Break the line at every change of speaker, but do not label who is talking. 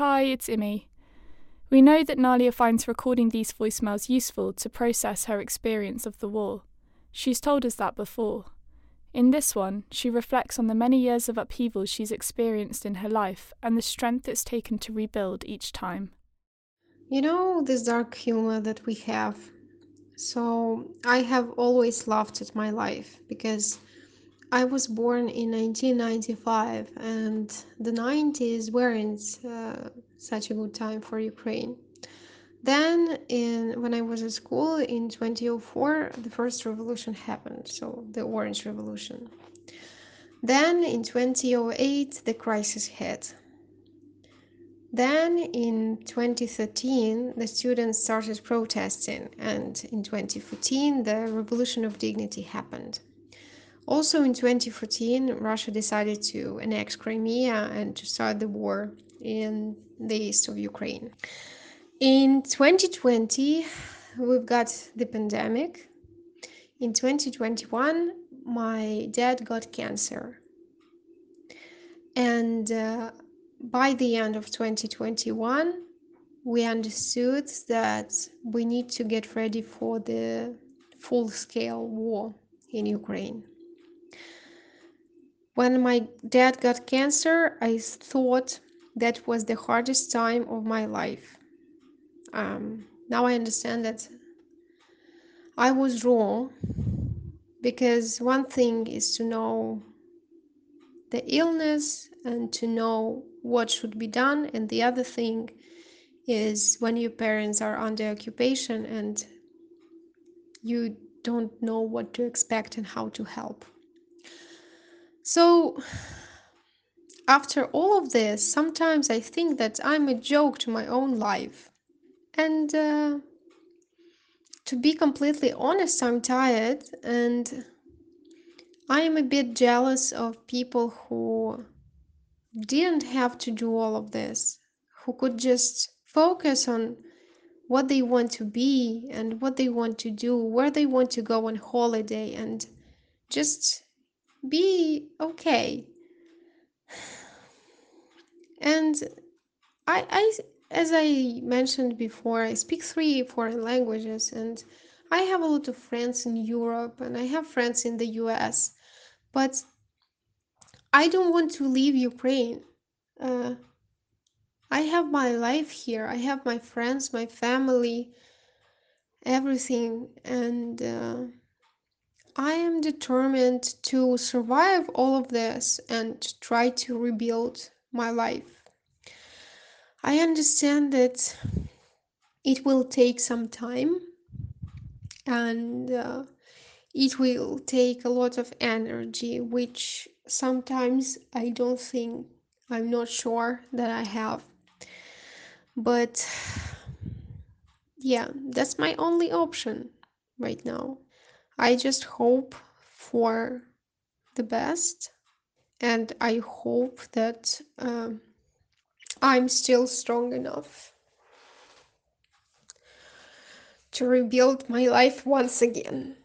Hi, it's Imi. We know that Naliia finds recording these voicemails useful to process her experience of the war. She's told us that before. In this one, she reflects on the many years of upheaval she's experienced in her life and the strength it's taken to rebuild each time.
You know, this dark humor that we have. So, I have always laughed at my life because I was born in 1995 and the 90s weren't uh, such a good time for Ukraine. Then, in when I was at school in 2004, the first revolution happened, so the Orange Revolution. Then, in 2008, the crisis hit. Then, in 2013, the students started protesting, and in 2014, the Revolution of Dignity happened. Also, in 2014, Russia decided to annex Crimea and to start the war in the east of Ukraine. In 2020, we've got the pandemic. In 2021, my dad got cancer. And uh, by the end of 2021, we understood that we need to get ready for the full scale war in Ukraine. When my dad got cancer, I thought that was the hardest time of my life. Um, now I understand that I was wrong because one thing is to know the illness and to know what should be done, and the other thing is when your parents are under occupation and you don't know what to expect and how to help. So, after all of this, sometimes I think that I'm a joke to my own life. And uh, to be completely honest, I'm tired and I am a bit jealous of people who didn't have to do all of this, who could just focus on what they want to be and what they want to do, where they want to go on holiday, and just be okay. And I, I, as I mentioned before, I speak three foreign languages, and I have a lot of friends in Europe, and I have friends in the US, but I don't want to leave Ukraine. Uh, I have my life here. I have my friends, my family, everything, and uh, I am determined to survive all of this and try to rebuild my life. I understand that it will take some time and uh, it will take a lot of energy, which sometimes I don't think, I'm not sure that I have. But yeah, that's my only option right now. I just hope for the best and I hope that um, I'm still strong enough to rebuild my life once again.